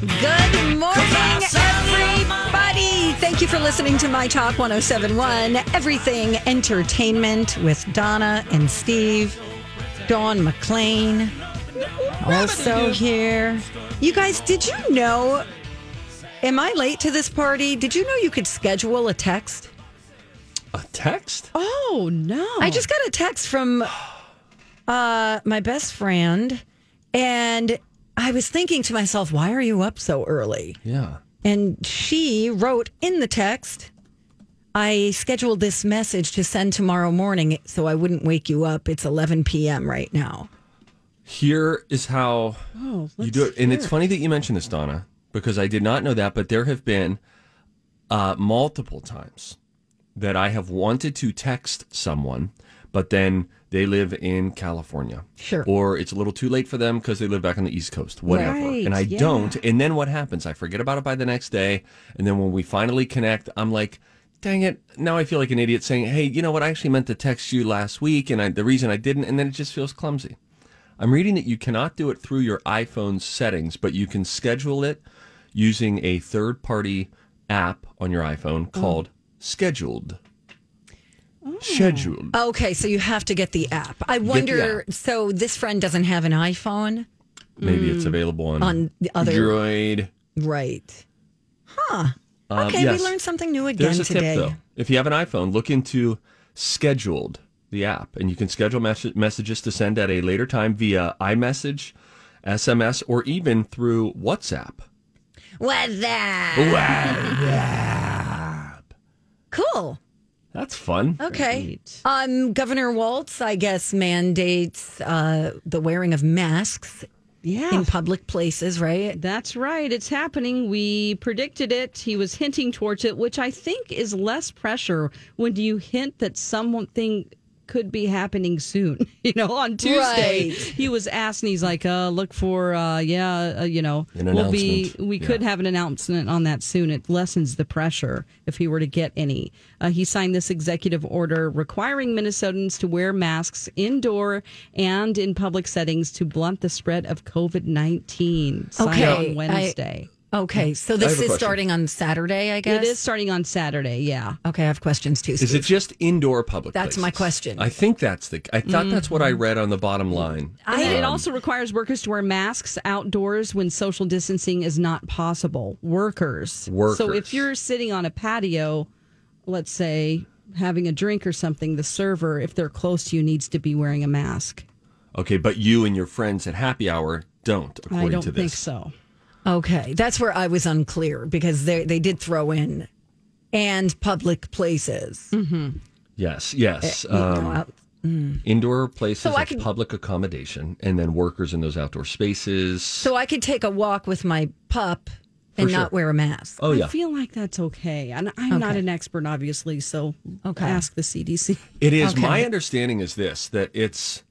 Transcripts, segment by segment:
Good morning, everybody. Thank you for listening to My Talk 1071, Everything Entertainment with Donna and Steve, Dawn McLean. Also here. You guys, did you know? Am I late to this party? Did you know you could schedule a text? A text? Oh no! I just got a text from uh, my best friend, and I was thinking to myself, why are you up so early? Yeah. And she wrote in the text, I scheduled this message to send tomorrow morning so I wouldn't wake you up. It's 11 p.m. right now. Here is how Oh, you do it. And it's funny that you mentioned this, Donna, because I did not know that, but there have been uh, multiple times that I have wanted to text someone, but then they live in California. Sure. Or it's a little too late for them because they live back on the East Coast, whatever. Right, and I yeah. don't. And then what happens? I forget about it by the next day. And then when we finally connect, I'm like, dang it. Now I feel like an idiot saying, hey, you know what? I actually meant to text you last week. And I, the reason I didn't, and then it just feels clumsy. I'm reading that you cannot do it through your iPhone settings, but you can schedule it using a third party app on your iPhone mm. called Scheduled. Scheduled. Okay, so you have to get the app. I wonder. So this friend doesn't have an iPhone, Maybe it's available on, On the other- Droid. right? Huh. Um, Okay, yes. we learned something new again There's a today. tip though. If you have an iPhone, look into Scheduled, the app, and you can schedule mes- messages to send at a later time via iMessage, SMS, or even through WhatsApp. What's that? Cool. That's fun. Okay. Great. Um, Governor Walz, I guess, mandates uh, the wearing of masks Yeah. in public places, right? That's right. It's happening. We predicted it. He was hinting towards it, which I think is less pressure when you hint that something could be happening soon. You know, on Tuesday, Right. he was asked, and he's like, uh, "Look for, uh, yeah, uh, you know, An we'll be, announcement. we could have an announcement on that soon. It lessens the pressure if he were to get any." Uh, he signed this executive order requiring Minnesotans to wear masks indoor and in public settings to blunt the spread of COVID nineteen. Signed Okay, on Wednesday. Okay, so this is question. starting on Saturday, I guess. It is starting on Saturday. Yeah. Okay, I have questions too. Is it just indoor public? That's my question. I think that's the. I thought that's what I read on the bottom line. And it Um, also requires workers to wear masks outdoors when social distancing is not possible. Workers. Workers. So if you're sitting on a patio, let's say having a drink or something, the server, if they're close to you, needs to be wearing a mask. Okay, but you and your friends at happy hour don't, according I don't to this. think so. Okay, that's where I was unclear because they they did throw in and public places. Mm-hmm. Yes, yes. Eh, you know, Um, out- mm. indoor places So I could- public accommodation, and then workers in those outdoor spaces. so I could take a walk with my pup and sure. not wear a mask. oh yeah, I feel like that's okay. And I'm not an expert, obviously, so Okay. ask the CDC. it is. Okay. My understanding is this: that it's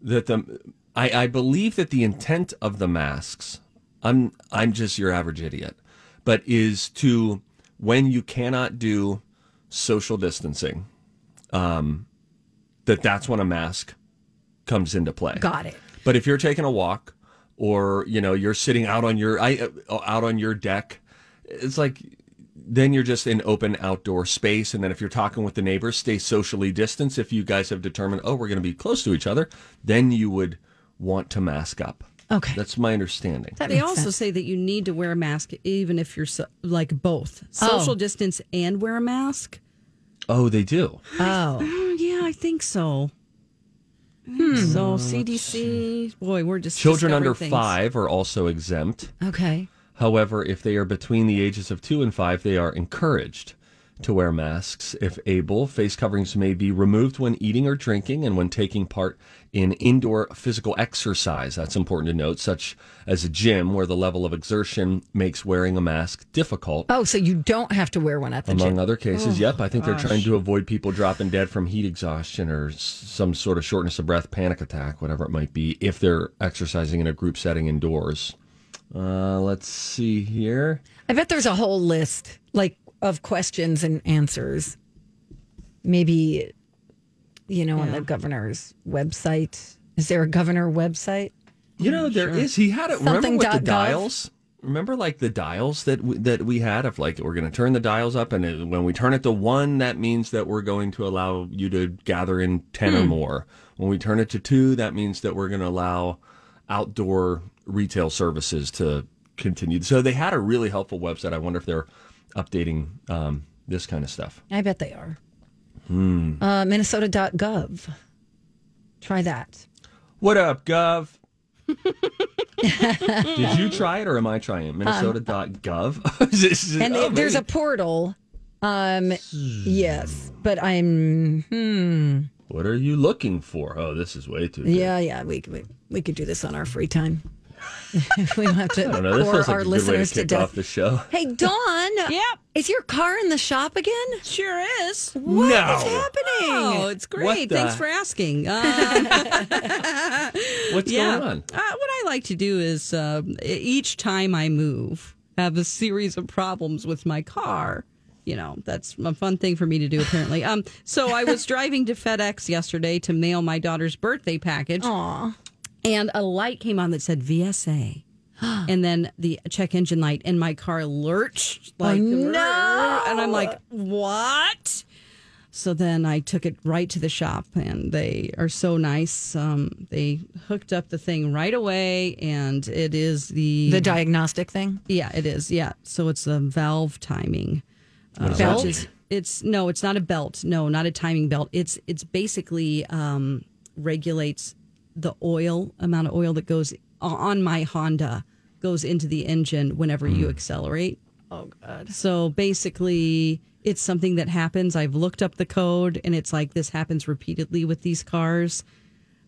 that the I, I believe that the intent of the masks. I'm I'm just your average idiot, but is to when you cannot do social distancing, um, that that's when a mask comes into play. Got it. But if you're taking a walk, or you know you're sitting out on your I, uh, out on your deck, it's like then you're just in open outdoor space. And then if you're talking with the neighbors, stay socially distanced. If you guys have determined, oh, we're going to be close to each other, then you would want to mask up. Okay. That's my understanding. That They also sense. say that you need to wear a mask even if you're so, like both Oh. social distance and wear a mask. Oh, they do. Oh, Oh, yeah, I think so. I think So CDC, boy, we're just Children under things. five are also exempt. okay. However, if they are between the ages of two and five, they are encouraged to wear masks if able. Face coverings may be removed when eating or drinking and when taking part in indoor physical exercise. That's important to note, such as a gym where the level of exertion makes wearing a mask difficult. Oh, so you don't have to wear one at the gym. Among gym. other cases, yep. I think they're trying to avoid people dropping dead from heat exhaustion or some sort of shortness of breath, panic attack, whatever it might be, if they're exercising in a group setting indoors. Uh, let's see here. I bet there's a whole list like of questions and answers. Maybe, you know, on the governor's website. Is there a governor website? You know, there is. He had it. Remember with the gov? dials? Remember, like the dials that we, that we had of like we're going to turn the dials up, and it, when we turn it to one, that means that we're going to allow you to gather in ten Hmm. or more. When we turn it to two, that means that we're going to allow outdoor retail services to continue. So they had a really helpful website. I wonder if they're updating um, this kind of stuff. I bet they are. Uh, Minnesota.gov. Try that. What up, Gov? Did you try it or am I trying it? Minnesota.gov? Is And oh, there's a portal. Um, yes, but I'm. Hmm. What are you looking for? Oh, this is way too. Good. Yeah, yeah. We, we we could do this on our free time. we don't have to I don't know. This bore like our a good way to listeners to, kick death. off the show. Hey, Dawn. Yep. Is your car in the shop again? Sure is. What is No. happening? Oh, it's great. the- Thanks for asking. Uh, What's yeah. going on? Uh, what I like to do is uh, each time I move, have a series of problems with my car. You know, that's a fun thing for me to do, apparently. Um, so I was driving to FedEx yesterday to mail my daughter's birthday package. Aw. And a light came on that said VSA. and then the check engine light, and my car lurched like no. and I'm like, what? So then I took it right to the shop, and they are so nice. Um, they hooked up the thing right away, and it is the The diagnostic thing. yeah, it is yeah. So it's the valve timing. Uh, Belt? mean? It's no, it's not a belt. No, not a timing belt. It's it's basically um, regulates the oil amount of oil that goes on my Honda goes into the engine whenever you hmm. accelerate. Oh God. So basically, it's something that happens. I've looked up the code, and it's like this happens repeatedly with these cars.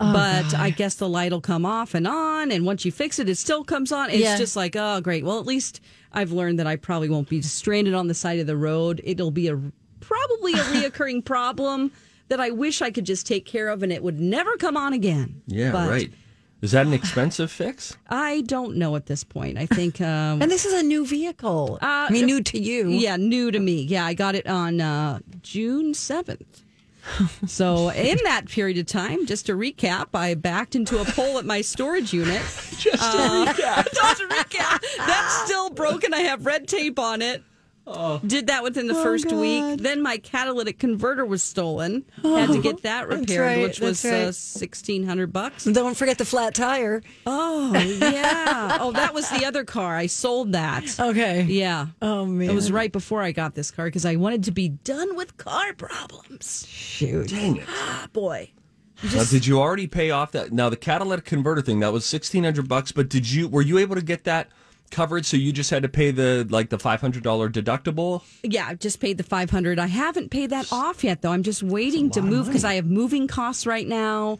Oh, but I guess the light will come off and on, and once you fix it, it still comes on. It's Yeah. just like, oh, great. Well, at least I've learned that I probably won't be stranded on the side of the road. It'll be a probably a reoccurring problem that I wish I could just take care of, and it would never come on again. Yeah, But right. Is that an expensive fix? I don't know at this point. I think. Um, And this is a new vehicle. Uh, I mean, new to you. Yeah, new to me. Yeah, I got it on uh, June 7th. So, in that period of time, just to recap, I backed into a pole at my storage unit. Just to recap. Just to recap, that's still broken. I have red tape on it. Did that within the first week. Then my catalytic converter was stolen. Had to get that repaired, right, which was right. uh, sixteen hundred bucks. Don't forget the flat tire. Oh yeah. Oh, that was the other car. I sold that. Okay. Yeah. Oh man. It was right before I got this car because I wanted to be done with car problems. Shoot. Dang it. Ah, boy. Now, did you already pay off that? Now the catalytic converter thing that was sixteen hundred bucks, but did you were you able to get that covered? So you just had to pay the like the five hundred dollar deductible. Yeah, I just paid the 500. I haven't paid that off yet though. I'm just waiting to move because I have moving costs right now.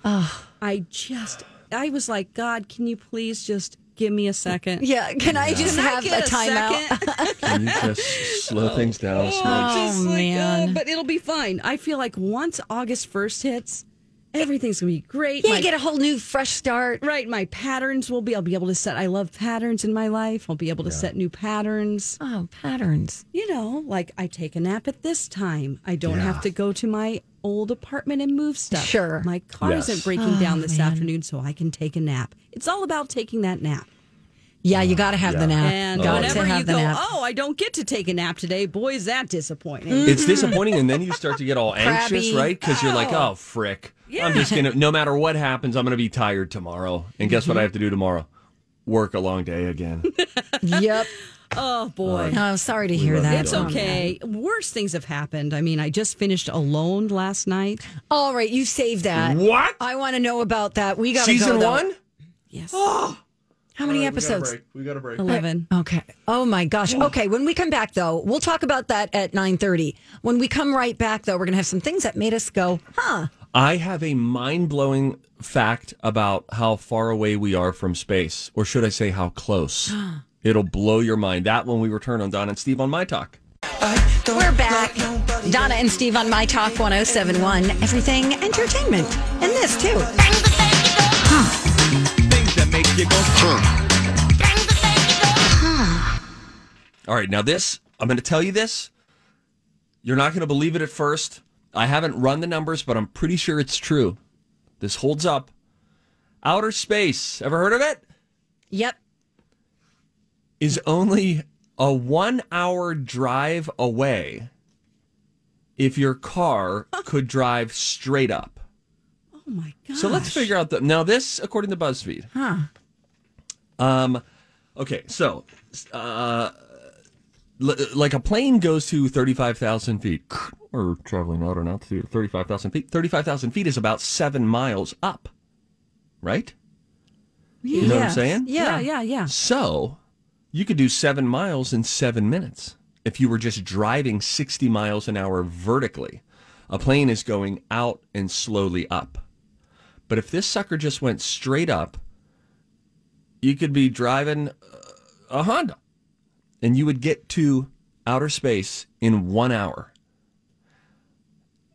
I just I was like, God, can you please just give me a second? Yeah. Can I just Can I have get a timeout? second? Can you just slow things down? a smidge? Just like, man. uh, but it'll be fine. I feel like once August 1st hits, everything's going to be great. Yeah, My- get a whole new fresh start. Right, my patterns will be. I'll be able to set. I love patterns in my life. I'll be able to set new patterns. Oh, patterns. You know, like I take a nap at this time. I don't Yeah. have to go to my old apartment and move stuff. Sure. my car Yes. isn't breaking down oh, this afternoon, so I can take a nap. It's all about taking that nap. Yeah, you got to have the nap. And got whenever to have you the go, nap. oh, I don't get to take a nap today. Boy, is that disappointing. It's mm-hmm. disappointing, and then you start to get all anxious, Crabby. right? Because you're like, oh, oh frick, I'm just gonna. No matter what happens, I'm gonna be tired tomorrow. And guess what I mm-hmm. have to do tomorrow? Work a long day again. Yep. Oh boy. Oh, sorry to hear that. It's Dawn. okay. Worse things have happened. I mean, I just finished Alone last night. All right, you saved that. What? I want to know about that. We got Season go, though. one? Yes. Oh, How many episodes? We got a break. 11. Okay. Oh my gosh. Okay. When we come back, though, we'll talk about that at nine thirty. When we come right back, though, we're gonna have some things that made us go, huh? I have a mind blowing fact about how far away we are from space, or should I say, how close. It'll blow your mind. That when we return on Don and Steve on My Talk. We're back. Donna and Steve on My Talk 1071. Everything entertainment. And this, too. Things that make you go, hmm. All right, now this, I'm going to tell you this. You're not going to believe it at first. I haven't run the numbers, but I'm pretty sure it's true. This holds up. Outer space, ever heard of it? Yep. Is only a one hour drive away if your car could drive straight up. Oh my God. So let's figure out the now this according to BuzzFeed. Huh. Um okay, so uh l- like a plane goes to 35,000 feet. We're traveling out on altitude of 35,000 feet. 35,000 feet is about seven miles up, right? You know what I'm saying? Yeah. Yeah, yeah, yeah. So you could do seven miles in seven minutes if you were just driving 60 miles an hour vertically. A plane is going out and slowly up. But if this sucker just went straight up, you could be driving uh, a Honda and you would get to outer space in one hour.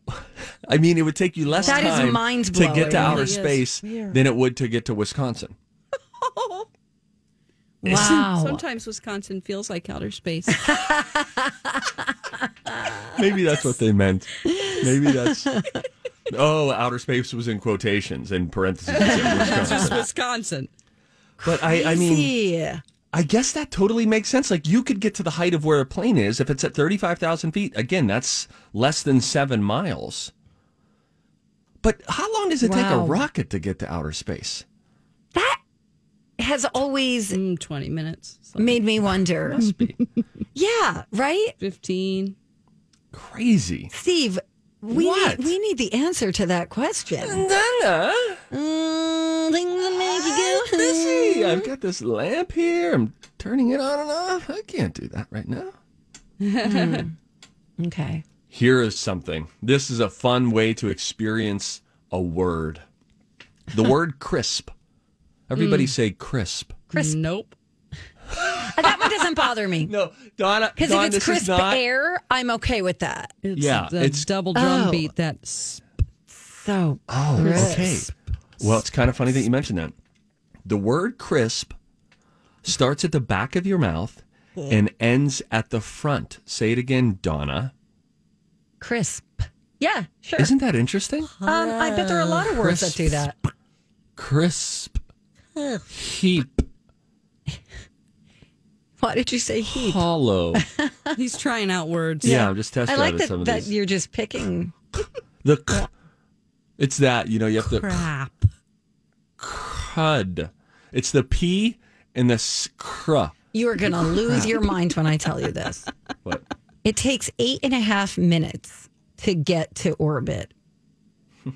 I mean, it would take you less That is time mind-blowing. to get to It outer really is. space than it would to get to Wisconsin. Wow. Sometimes Wisconsin feels like outer space. Maybe that's what they meant. Maybe that's. Oh, outer space was in quotations in parentheses. it Just Wisconsin. Wisconsin. But I, I mean, I guess that totally makes sense. Like you could get to the height of where a plane is if it's at thirty-five thousand feet. Again, that's less than seven miles. But how long does it take a rocket to get to outer space? That has always Mm, 20 minutes. So made me wonder. Must be Yeah, right? 15. crazy. Steve, we What? need we need the answer to that question. Donna, Mm, things that make you go. I'm busy. I've got this lamp here. I'm turning it on and off. I can't do that right now. Hmm. Okay. Here is something. This is a fun way to experience a word. The word crisp. Everybody mm. say crisp. Crisp. Nope. That one doesn't bother me. No, Donna. Because if it's crisp not, air, I'm okay with that. It's Yeah, the it's- double drum Oh. beat that s- So Oh, crisp. okay. Well, it's kind of funny that you mentioned that. The word crisp starts at the back of your mouth and ends at the front. Say it again, Donna. Crisp. Yeah, sure. Isn't that interesting? um, I bet there are a lot of words that do that. Crisp. Heap. Why did you say heap? Hollow. He's trying out words. Yeah, I'm just testing I like out some that, of that these. you're just picking. The c- it's that you know you have to Crap. crud. It's the p and the s- cr. You are going to lose your mind when I tell you this. What? It takes eight and a half minutes to get to orbit.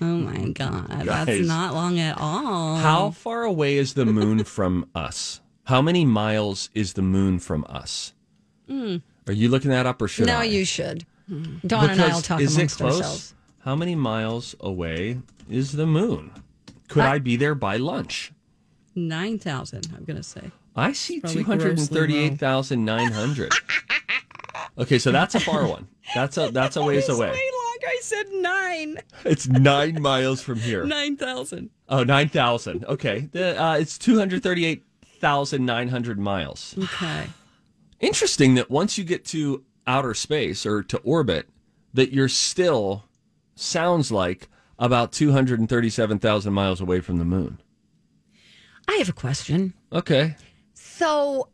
Oh my God. Guys. That's not long at all. How far away is the moon from us? How many miles is the moon from us? Hmm. Are you looking that up or should no, I? you should. Dawn and I will talk is it amongst close? ourselves. How many miles away is the moon? Could I, be there by lunch? 9,000, I'm going to say. I see two hundred and thirty-eight thousand nine hundred. okay, so that's a far one. That's a that's a ways away. long. I said nine. It's nine miles from here. 9,000. Oh, 9,000. Okay. The, uh, it's 238,900 miles. Okay. Interesting that once you get to outer space or to orbit, that you're still, sounds like, about 237,000 miles away from the moon. I have a question. Okay. So,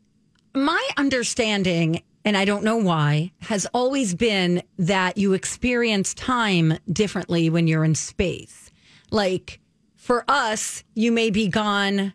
my understanding, and I don't know why, has always been that you experience time differently when you're in space. Like for us, you may be gone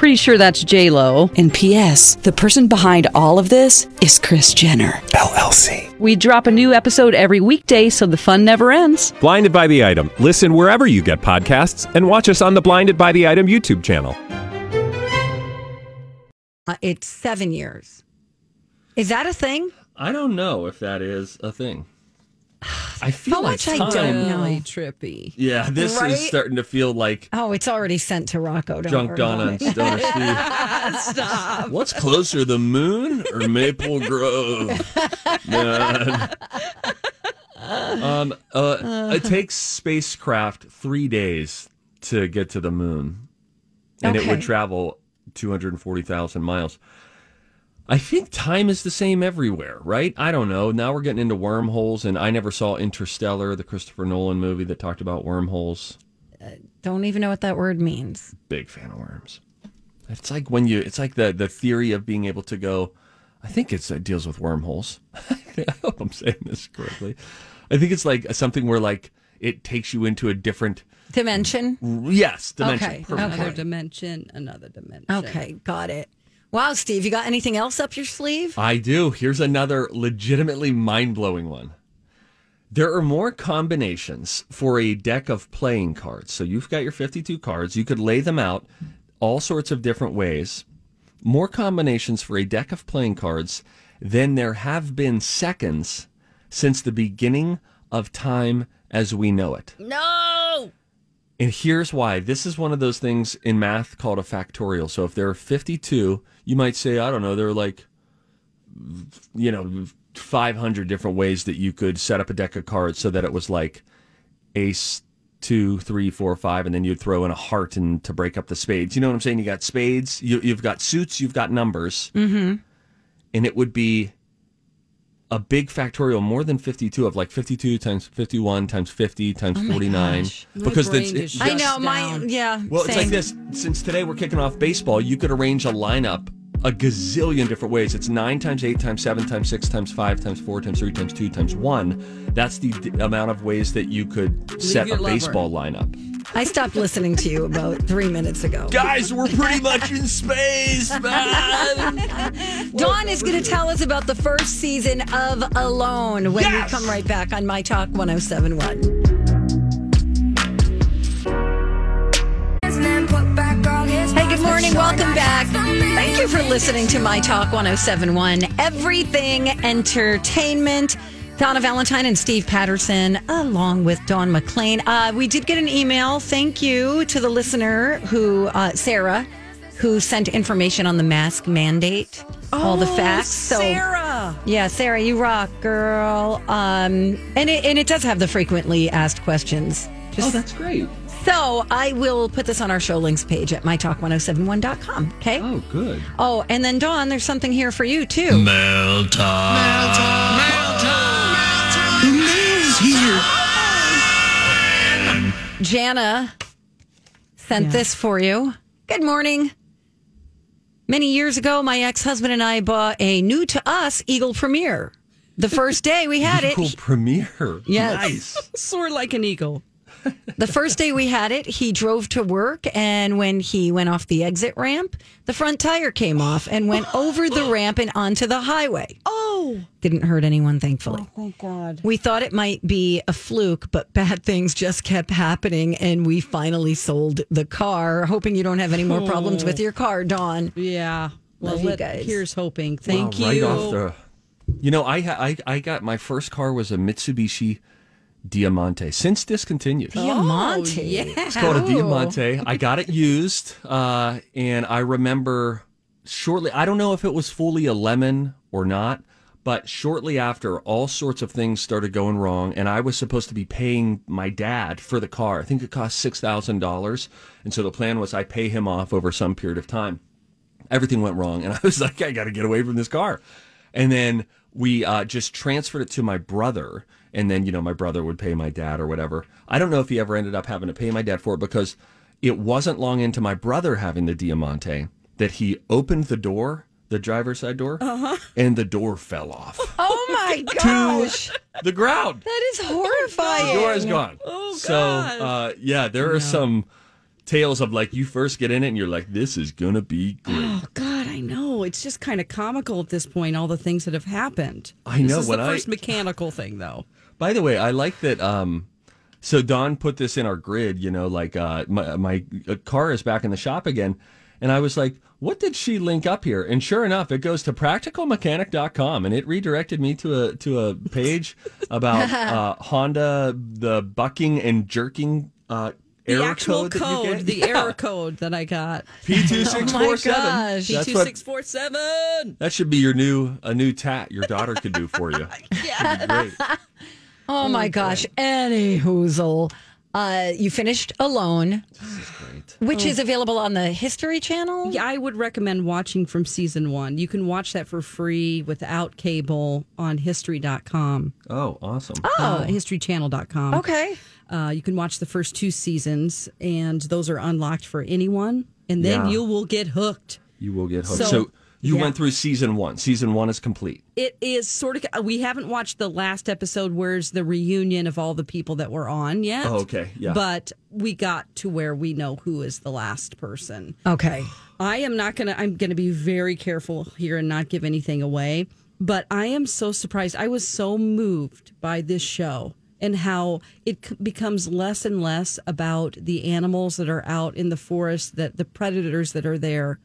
Pretty sure that's J Lo. And P.S. The person behind all of this is Kris Jenner. LLC. We drop a new episode every weekday, so the fun never ends. Blinded by the item. Listen wherever you get podcasts, and watch us on the Blinded by the Item YouTube channel. uh, it's seven years. Is that a thing? I don't know if that is a thing. I feel How like much I time- don't know. Really trippy. Yeah, this Right? is starting to feel like Oh, it's already sent to Rocco. Don't Drunk worry Donna and it. Steve. Stop. What's closer, the moon or Maple Grove? Man. Um, uh, it takes spacecraft three days to get to the moon, and it would travel 240,000 miles. I think time is the same everywhere, right? I don't know. Now we're getting into wormholes, and I never saw Interstellar, the Christopher Nolan movie that talked about wormholes. Uh, don't even know what that word means. big fan of worms. It's like when you, it's like the the theory of being able to go. I think it's it deals with wormholes. I hope I'm saying this correctly. I think it's like something where like it takes you into a different Dimension. yes dimension. Okay, Perfect. Another dimension, another dimension. Okay, got it. Wow, Steve, you got anything else up your sleeve? I do. Here's another legitimately mind blowing one. There are more combinations for a deck of playing cards. So you've got your 52 cards. You could lay them out all sorts of different ways. More combinations for a deck of playing cards than there have been seconds since the beginning of time as we know it. No! And here's why. This is one of those things in math called a factorial. So if there are 52, you might say, I don't know, there are like, you know, 500 different ways that you could set up a deck of cards so that it was like ace, two, three, four, five, and then you'd throw in a heart and to break up the spades. You know what I'm saying? You got spades, you, you've got suits, you've got numbers. Mm-hmm. And it would be a big factorial, more than 52 of like 52 times 51 times 50 times 49. My Because brain it's, is it- I know, my down. yeah. well, it's like this. Since today we're kicking off baseball, you could arrange a lineup a gazillion different ways. It's nine times eight times seven times six times five times four times three times two times one. That's the d- amount of ways that you could set a lover. baseball lineup. I stopped listening to you about three minutes ago. Guys, we're pretty much in space, man. Dawn is going to tell us about the first season of Alone when Yes! we come right back on My Talk 1071. Hey, good morning. Welcome back. Thank you for listening to My Talk 1071, Everything Entertainment. Donna Valentine and Steve Patterson, along with Dawn McLean. Uh, we did get an email. Thank you to the listener who, uh, Sarah, who sent information on the mask mandate, all the facts. So, Sarah! yeah, Sarah, you rock, girl. Um, and it and it does have the frequently asked questions. Just, oh, that's great. so I will put this on our show links page at mytalk1071.com. Okay. Oh, good. Oh, and then Dawn, there's something here for you too. Jana sent this for you. Good morning. Many years ago, my ex husband and I bought a new to us Eagle Premier. The first day we had it, Eagle Premier. Yes. Nice. Soar like an eagle. The first day we had it, he drove to work, and when he went off the exit ramp, the front tire came off and went over the ramp and onto the highway. Oh! Didn't hurt anyone, thankfully. Oh, thank God. We thought it might be a fluke, but bad things just kept happening, and we finally sold the car. Hoping you don't have any more problems with oh. your car, Dawn. Yeah. Well, Love you guys. here's hoping. Thank Wow, you. Right off the. You know, I, ha- I I got my first car was a Mitsubishi Diamante. Since discontinued. Diamante. Oh, yeah. It's called a Diamante. I got it used, uh, and I remember shortly. I don't know if it was fully a lemon or not, but shortly after, all sorts of things started going wrong, and I was supposed to be paying my dad for the car. I think it cost six thousand dollars, and so the plan was I pay him off over some period of time. Everything went wrong, and I was like, I got to get away from this car. and then we uh, just transferred it to my brother, and then you know my brother would pay my dad or whatever. I don't know if he ever ended up having to pay my dad for it because it wasn't long into my brother having the Diamante that he opened the door, the driver's side door, and the door fell off Oh my gosh. the ground. that is horrifying. The door is gone. Oh, so, uh, yeah, there are some tales of like you first get in it and you're like, this is gonna be great. Oh God, I know. It's just kind of comical at this point. All the things that have happened. I know, This is the I- first mechanical thing, though. By the way, I like that. Um, so Don put this in our grid. You know, like uh, my my uh, car is back in the shop again, and I was like, "What did she link up here?" And sure enough, it goes to practicalmechanic.com, and it redirected me to a to a page about uh, Honda, the bucking and jerking. Uh, The actual code, code, the Yeah. error code that I got. P two six four seven. gosh. P two six four seven. that should be your new a new tat your daughter could do for you. Yeah, great. Oh my gosh. Any hoozle. Uh, you finished Alone, Great. which is available on the History Channel. Yeah, I would recommend watching from season one. You can watch that for free without cable on history.com, Oh, awesome. Oh, uh, historychannel.com. Okay. Uh, you can watch the first two seasons, and those are unlocked for anyone. And then Yeah. you will get hooked. You will get hooked. So- So, you yeah. went through season one. Season one is complete. It is sort of. We haven't watched the last episode, where's the reunion of all the people that were on yet. Oh, okay. Yeah. But we got to where we know who is the last person. Okay. I am not going to, I'm going to be very careful here and not give anything away. But I am so surprised. I was so moved by this show and how it c- becomes less and less about the animals that are out in the forest, that the predators that are there,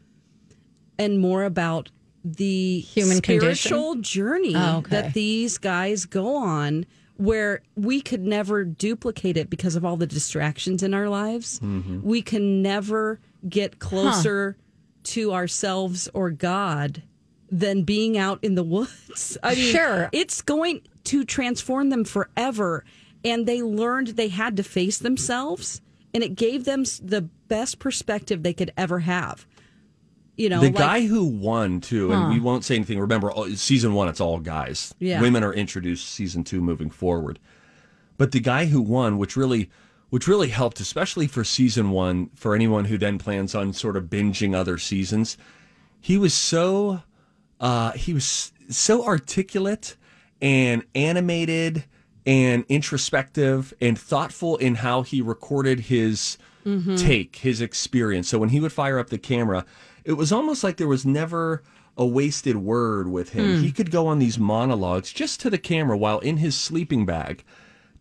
and more about the Human condition? spiritual journey Oh, okay. that these guys go on where we could never duplicate it because of all the distractions in our lives. Mm-hmm. We can never get closer to ourselves or God than being out in the woods. I mean, Sure. it's going to transform them forever. And they learned they had to face themselves, and it gave them the best perspective they could ever have. You know, the like- guy who won too, and we won't say anything. Remember, season one, it's all guys. Yeah. Women are introduced season two moving forward. But the guy who won, which really, which really helped, especially for season one, for anyone who then plans on sort of binging other seasons, he was so, uh, he was so articulate and animated and introspective and thoughtful in how he recorded his take, his experience. So when he would fire up the camera, it was almost like there was never a wasted word with him. Hmm. He could go on these monologues just to the camera while in his sleeping bag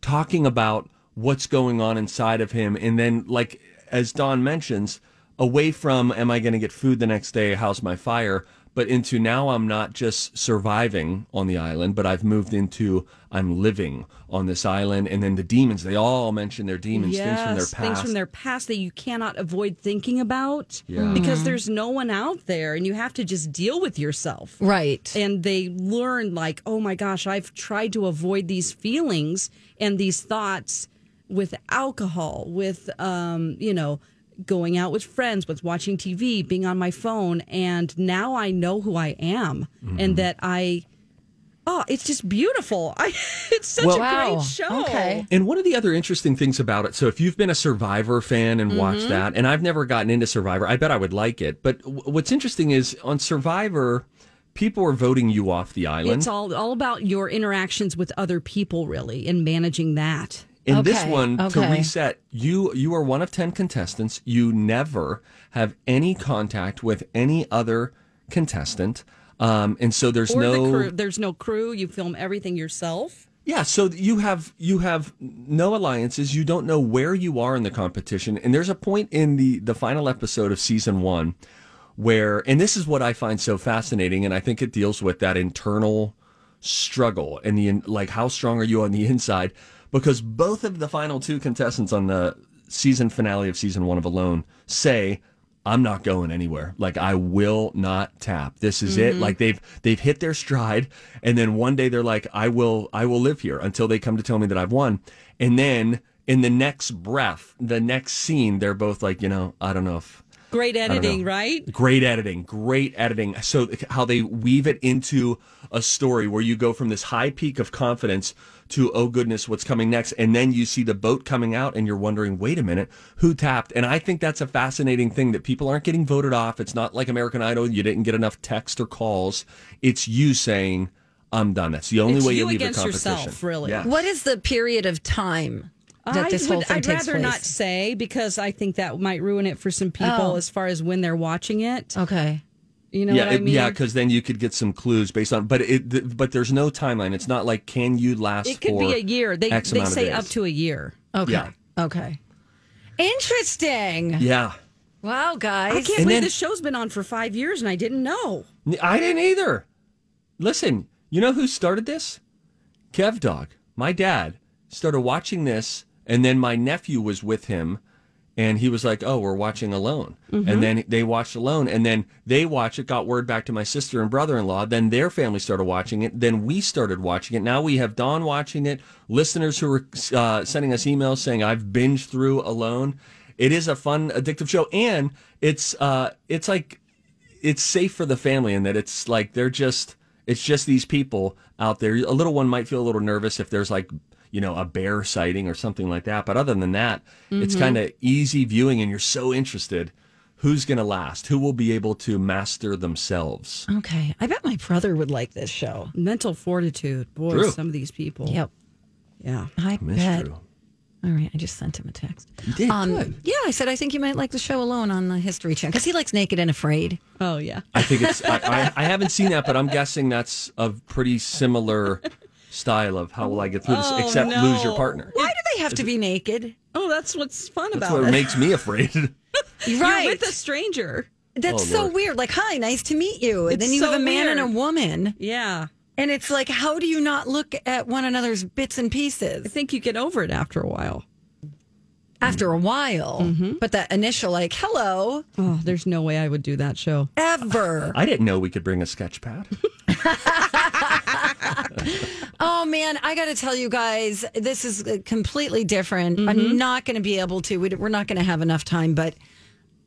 talking about what's going on inside of him and then like as Don mentions away from am I going to get food the next day? How's my fire but into now I'm not just surviving on the island but I've moved into I'm living on this island and then the demons they all mention their demons things from their past things from their past that you cannot avoid thinking about Yeah. because there's no one out there and you have to just deal with yourself. Right. And they learn, like, oh my gosh, I've tried to avoid these feelings and these thoughts with alcohol, with, um, you know, going out with friends, with watching TV, being on my phone. And now I know who I am Mm-hmm. and that I. Oh, it's just beautiful. I, it's such Well- a Wow. great show. Okay. And one of the other interesting things about it, so if you've been a Survivor fan and Mm-hmm. watched that, and I've never gotten into Survivor, I bet I would like it. But w- what's interesting is on Survivor, people are voting you off the island. It's all all about your interactions with other people, really, and managing that. In this Okay, one, to reset, you you are one of ten contestants. You never have any contact with any other contestant, um, and so there's Or no the crew. There's no crew. You film everything yourself. Yeah, so you have you have no alliances. You don't know where you are in the competition, and there's a point in the the final episode of season one where, and this is what I find so fascinating, and I think it deals with that internal struggle and the like. How strong are you on the inside? Because both of the final two contestants on the season finale of season one of Alone say. I'm not going anywhere. Like I will not tap. This is it. Mm-hmm. Like they've they've hit their stride and then one day they're like I will I will live here until they come to tell me that I've won. And then in the next breath, the next scene they're both like, you know, I don't know if Great editing, right? Great editing, great editing. So how they weave it into a story where you go from this high peak of confidence to oh goodness, what's coming next, and then you see the boat coming out, and you're wondering, wait a minute, who tapped? And I think that's a fascinating thing that people aren't getting voted off. It's not like American Idol; you didn't get enough text or calls. It's you saying, "I'm done." That's the only It's way you, you leave against the competition. yourself, really. Yeah. What is the period of time that I this would, whole thing I'd takes rather place? not say because I think that might ruin it for some people Oh. as far as when they're watching it. Okay. You know yeah, what I it- mean? yeah, because then you could get some clues based on. But it, th- but there's no timeline. It's not like can you last? it could for be a year. They X they say up to a year. Okay. Yeah. Okay. Interesting. Yeah, Wow, guys. I can't And believe then- this show's been on for five years and I didn't know. I didn't either. Listen, you know who started this? Kev Dog. My dad started watching this, and then my nephew was with him, and he was like, "Oh, we're watching Alone," and then they watched Alone, and then they watched it. Got word back to my sister and brother-in-law. Then their family started watching it. Then we started watching it. Now we have Dawn watching it. Listeners who are uh, sending us emails saying, "I've binged through Alone." It is a fun, addictive show, and it's uh, it's like it's safe for the family in that it's like they're just it's just these people out there. A little one might feel a little nervous if there's like you know a bear sighting or something like that, but other than that, it's kind of easy viewing, and you're so interested. Who's going to last? Who will be able to master themselves? Okay. I bet my brother would like this show. Mental fortitude. Boy, True. some of these people. Yep. Yeah. I Miss bet. Drew. All right. I just sent him a text. You did Um, good. yeah, I said I think you might like the show alone on the History Channel because he likes Naked and Afraid. Oh, yeah. I think it's. I, I, I haven't seen that, but I'm guessing that's a pretty similar style of how will I get through this, Oh, except lose your partner. Why do they have to be naked? Oh, that's what's fun That's about what it. makes me afraid. Right. You're with a stranger. That's Oh, so Lord. weird. Like, hi, nice to meet you. And It's then you so have a man and a woman. Yeah. And it's like, how do you not look at one another's bits and pieces? I think you get over it after a while. after a while? Mm-hmm. But that initial, like, hello, Oh, there's no way I would do that show. ever. I didn't know we could bring a sketch pad. Oh man, I got to tell you guys, this is uh, completely different. I'm not going to be able to. we- We're not going to have enough time, but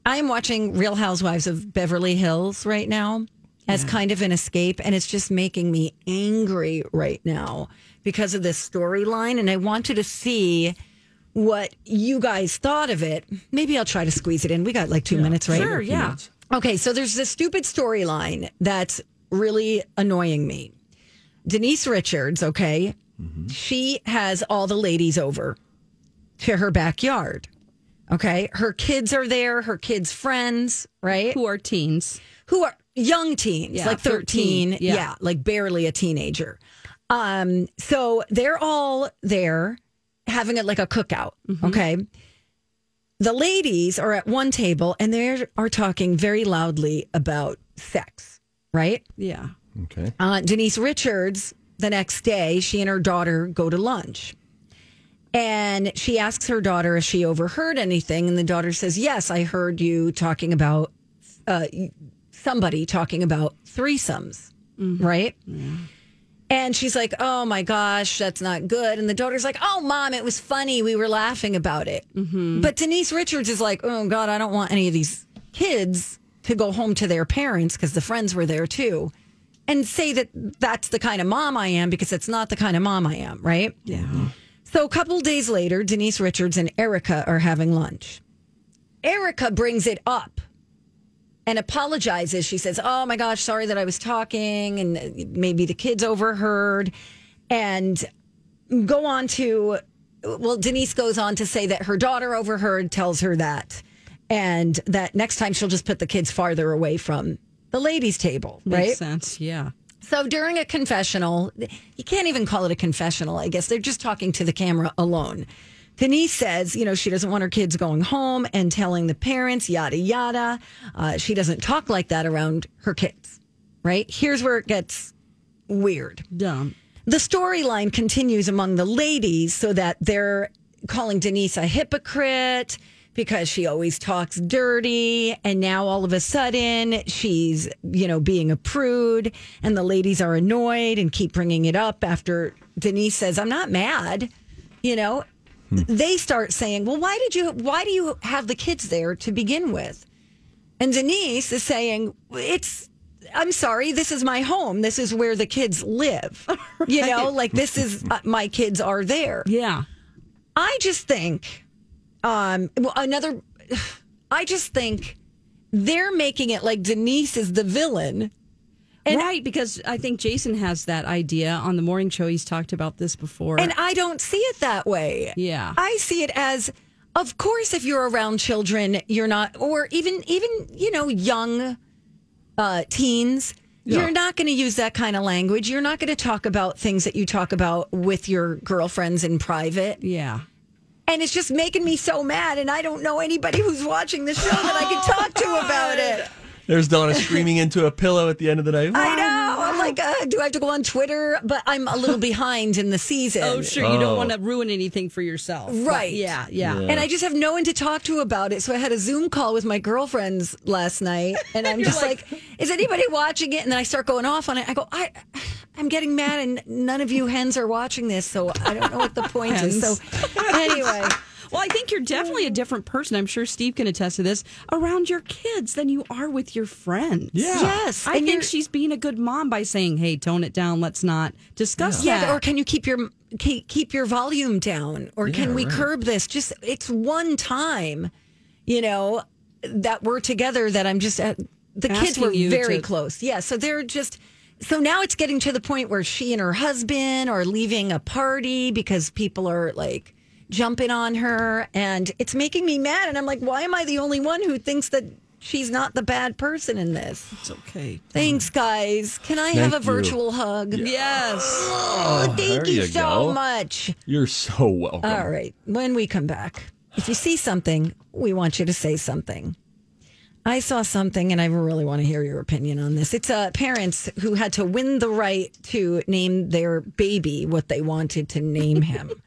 I am watching Real Housewives of Beverly Hills right now as kind of an escape, and it's just making me angry right now because of this storyline. And I wanted to see what you guys thought of it. Maybe I'll try to squeeze it in. We got like two minutes, right? Sure, yeah. Okay, so there's this stupid storyline that's really annoying me. Denise Richards, okay, she has all the ladies over to her backyard. Okay, her kids are there, her kids' friends, right? Who are teens? Who are young teens, Yeah, like 13, 13, yeah. yeah, like barely a teenager. Um, so they're all there having it like a cookout, okay? The ladies are at one table and they are talking very loudly about sex, right? Yeah. Okay. Uh, Denise Richards, the next day, she and her daughter go to lunch. And she asks her daughter if she overheard anything. And the daughter says, Yes, I heard you talking about uh, somebody talking about threesomes, right? And she's like, Oh my gosh, that's not good. And the daughter's like, Oh, mom, it was funny. We were laughing about it. But Denise Richards is like, Oh God, I don't want any of these kids to go home to their parents because the friends were there too and say that that's the kind of mom I am because it's not the kind of mom I am, right? Yeah. So a couple days later, Denise Richards and Erika are having lunch. Erika brings it up and apologizes. She says, "Oh my gosh, sorry that I was talking and maybe the kids overheard." And go on to well, Denise goes on to say that her daughter overheard, tells her that, and that next time she'll just put the kids farther away from the ladies' table, right? Makes sense. Yeah. So during a confessional, you can't even call it a confessional, I guess. They're just talking to the camera alone. Denise says, you know, she doesn't want her kids going home and telling the parents, yada, yada. Uh, she doesn't talk like that around her kids, right? Here's where it gets weird. Dumb. The storyline continues among the ladies so that they're calling Denise a hypocrite because she always talks dirty. And now all of a sudden she's, you know, being a prude. And the ladies are annoyed and keep bringing it up after Denise says, I'm not mad, you know. They start saying, "Well, why did you? Why do you have the kids there to begin with?" And Denise is saying, it's, I'm sorry, this is my home. This is where the kids live. You know, like this is, uh, my kids are there. Yeah. I just think, um, another, I just think they're making it like Denise is the villain. And- right, because I think Jason has that idea on the morning show. He's talked about this before. And I don't see it that way. Yeah. I see it as of course if you're around children, you're not or even even, you know, young uh teens, you're not going to use that kind of language. You're not going to talk about things that you talk about with your girlfriends in private. yeah. And it's just making me so mad and I don't know anybody who's watching the show that I can talk to about it. There's Donna screaming into a pillow at the end of the night. I know. I'm like, uh, do I have to go on Twitter? But I'm a little behind in the season. Oh, sure. You don't want to ruin anything for yourself. But Right. yeah, yeah. And I just have no one to talk to about it. So I had a Zoom call with my girlfriends last night, and I'm just like, "Is anybody watching it?" And then I start going off on it. I go, "I, I'm getting mad, and none of you hens are watching this, so I don't know what the point is." So anyway, Well, I think you're definitely a different person. I'm sure Steve can attest to this around your kids than you are with your friends. Yeah. yes, I and think you're- she's being a good mom by saying, "Hey, tone it down. Let's not discuss yeah. that." Or can you keep your keep keep your volume down, or can we right. curb this? Just it's one time, you know, that we're together. That I'm just at, the kids were very to- close. Yeah, so they're just. So now it's getting to the point where she and her husband are leaving a party because people are like jumping on her, and it's making me mad. And I'm like, why am I the only one who thinks that she's not the bad person in this? it's okay. Thanks, guys. Can I have a Thank you. virtual hug? Yes. Oh, thank there you, you so go. much. You're so welcome. All right. When we come back, if you see something, we want you to say something. I saw something and I really want to hear your opinion on this. It's uh, parents who had to win the right to name their baby what they wanted to name him.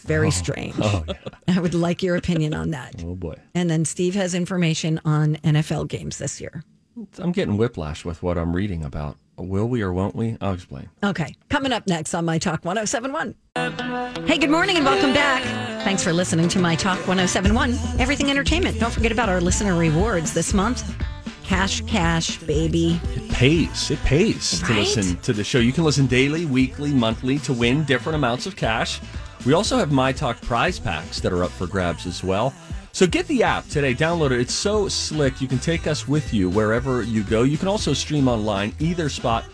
very oh. strange. Oh, I would like your opinion on that. Oh boy, And then Steve has information on NFL games this year. I'm getting whiplash with what I'm reading about. Will we or won't we? I'll explain. Okay, coming up next on My Talk 1071. Hey, good morning and welcome back. Thanks for listening to My Talk 1071, Everything Entertainment. Don't forget about our listener rewards this month. Cash, cash, baby. It pays. It pays to listen to the show. You can listen daily, weekly, monthly to win different amounts of cash. We also have My Talk prize packs that are up for grabs as well. So get the app today. Download it. It's so slick. You can take us with you wherever you go. You can also stream online. Either spot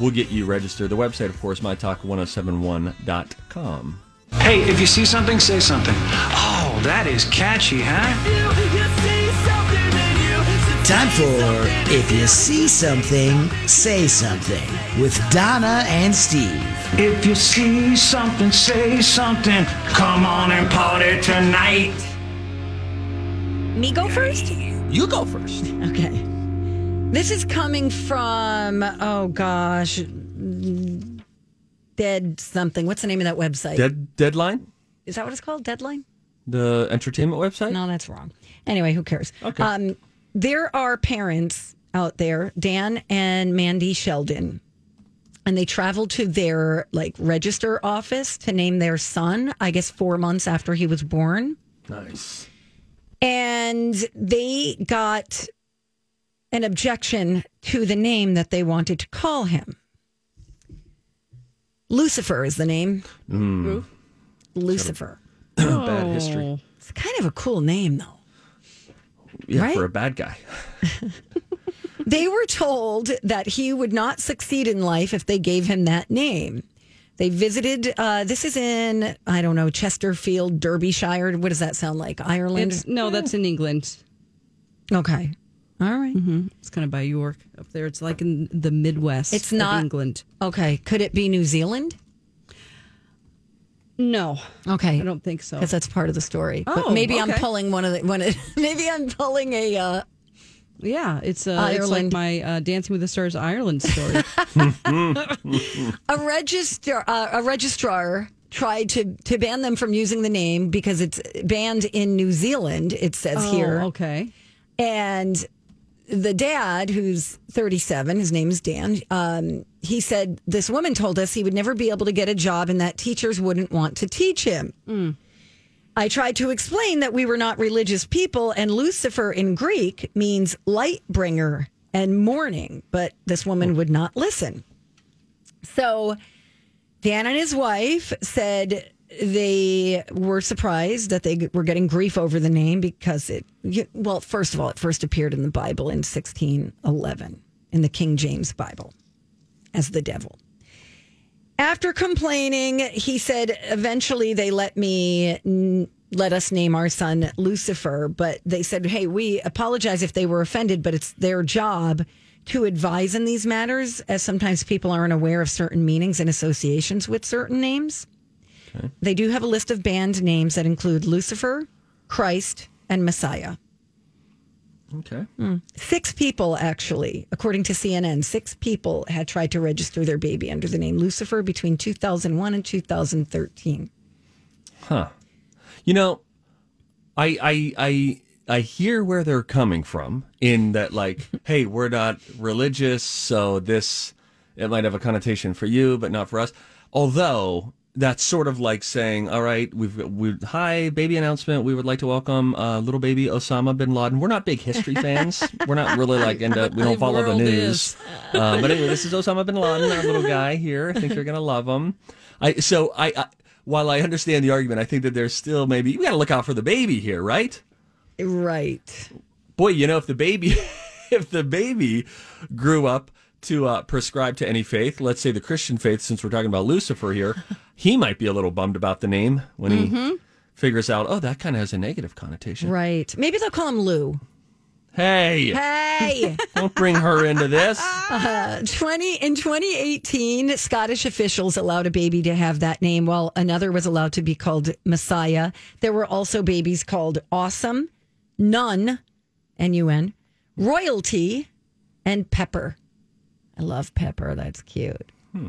will get you registered. The website, of course, mytalk1071.com. Hey, if you see something, say something. Oh, that is catchy, huh? Time for If You See Something, Say Something with Donna and Steve. If you see something, say something. Come on and party tonight. Me go first? You go first. Okay. This is coming from, oh gosh, Dead something. What's the name of that website? Dead Deadline, Is that what it's called? Deadline? the entertainment website. No, that's wrong. Anyway, who cares? Okay. Um, there are parents out there, Dan and Mandy Sheldon, and they traveled to their like register office to name their son. I guess four months after he was born, Nice. and they got an objection to the name that they wanted to call him. Lucifer is the name. Hmm. Lucifer. Bad history. It's kind of a cool name, though. Yeah, Right? for a bad guy. They were told that he would not succeed in life if they gave him that name. They visited, uh, this is in, I don't know, Chesterfield, Derbyshire. What does that sound like? Ireland? It's, no, that's in England. okay. All right. It's kind of by York up there. It's like in the Midwest. It's of not- England. Okay. Could it be New Zealand? No, Okay. I don't think so. Because that's part of the story. but Oh, maybe I'm pulling one of the, one of, maybe I'm pulling a, uh, Yeah, it's uh, it's like Ireland. my uh, Dancing with the Stars Ireland story. a register uh, a registrar tried to to ban them from using the name because it's banned in New Zealand it says here Oh, okay. and the dad who's 37 his name is Dan um, he said this woman told us he would never be able to get a job and that teachers wouldn't want to teach him I tried to explain that we were not religious people, and Lucifer in Greek means light bringer and morning, but this woman would not listen. So Dan and his wife said they were surprised that they were getting grief over the name because it, well, first of all, it first appeared in the Bible in 1611 in the King James Bible as the devil. After complaining, he said eventually they let me n- let us name our son Lucifer, but they said, "Hey, we apologize if they were offended, but it's their job to advise in these matters as sometimes people aren't aware of certain meanings and associations with certain names." They do have a list of banned names that include Lucifer, Christ, and Messiah. Okay. Hmm. Six people, actually, according to CNN, six people had tried to register their baby under the name Lucifer between 2001 and 2013. Huh. You know, I I I I hear where they're coming from in that like, hey, we're not religious, so this it might have a connotation for you, but not for us. Although that's sort of like saying, all right, we've we hi baby announcement. We would like to welcome uh, little baby Osama bin Laden. We're not big history fans. we're not really like end up. we don't follow the news. Uh, but anyway, this is Osama bin Laden, our little guy here. I think you're gonna love him. I so I, I while I understand the argument, I think that there's still maybe we got to look out for the baby here, right? Right. Boy, you know if the baby if the baby grew up to uh, prescribe to any faith, let's say the Christian faith, since we're talking about Lucifer here, he might be a little bummed about the name when he figures out, oh, that kind of has a negative connotation. Right. Maybe they'll call him Lou. Hey, Hey. don't bring her into this. 20 in 2018 scottish officials allowed a baby to have that name while another was allowed to be called messiah there were also babies called awesome nun n-u-n royalty and pepper i love pepper that's cute hmm.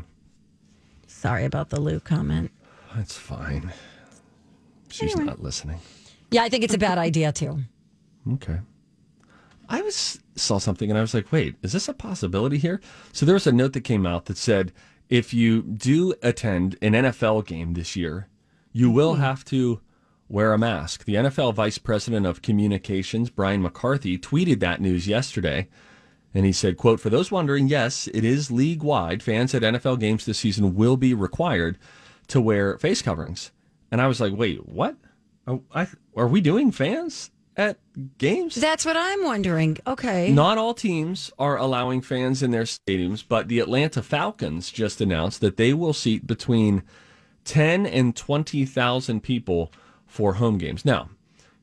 sorry about the lou comment That's fine. She's not listening. yeah i think it's a bad idea too Okay. I was saw something and I was like, wait, is this a possibility here? So there was a note that came out that said if you do attend an NFL game this year, you will mm-hmm. have to wear a mask. The NFL Vice President of Communications, Brian McCarthy, tweeted that news yesterday. And he said, quote, for those wondering, yes, it is league wide. Fans at NFL games this season will be required to wear face coverings. And I was like, wait, what? Oh, I, are we doing fans at games? that's what i'm wondering okay Not all teams are allowing fans in their stadiums, but the Atlanta Falcons just announced that they will seat between 10 and 20,000 people for home games. Now,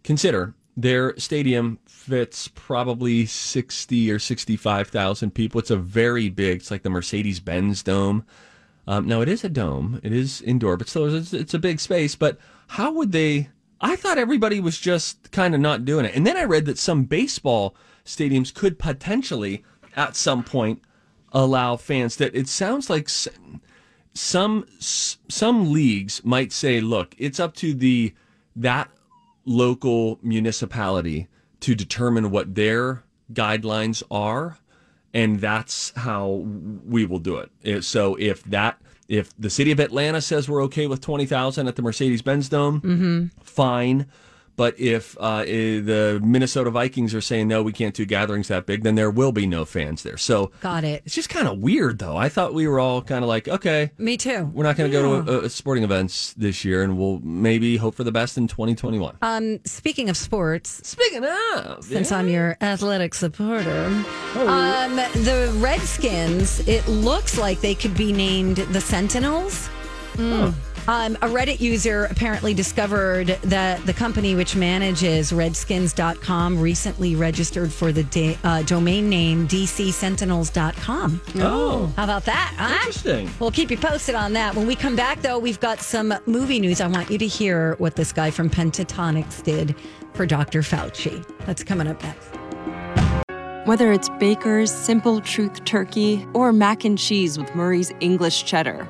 consider their stadium fits probably 60 or 65,000 people. It's a very big, it's like the Mercedes Benz Dome. Um, now, it is a dome, it is indoor, but still, it's, it's a big space. But how would they? I thought everybody was just kind of not doing it. And then I read that some baseball stadiums could potentially, at some point, allow fans that it sounds like some some leagues might say look it's up to the that local municipality to determine what their guidelines are and that's how we will do it. So if that if the city of atlanta says we're okay with 20000 at the mercedes-benz dome mm-hmm. fine but if uh, the minnesota vikings are saying no we can't do gatherings that big then there will be no fans there so got it it's just kind of weird, though. I thought we were all kind of like, okay, me too we're not going to go to uh, sporting events this year, and we'll maybe hope for the best in 2021. um speaking of sports Speaking of, since I'm your athletic supporter. Um, the Redskins, it looks like they could be named the Sentinels. Um, a Reddit user apparently discovered that the company which manages redskins.com recently registered for the da- uh, domain name dcsentinels.com. oh, How about that? Huh? Interesting. We'll keep you posted on that. When we come back, though, we've got some movie news. I want you to hear what this guy from Pentatonix did for Dr. Fauci. That's coming up next. Whether it's Baker's Simple Truth Turkey or mac and cheese with Murray's English Cheddar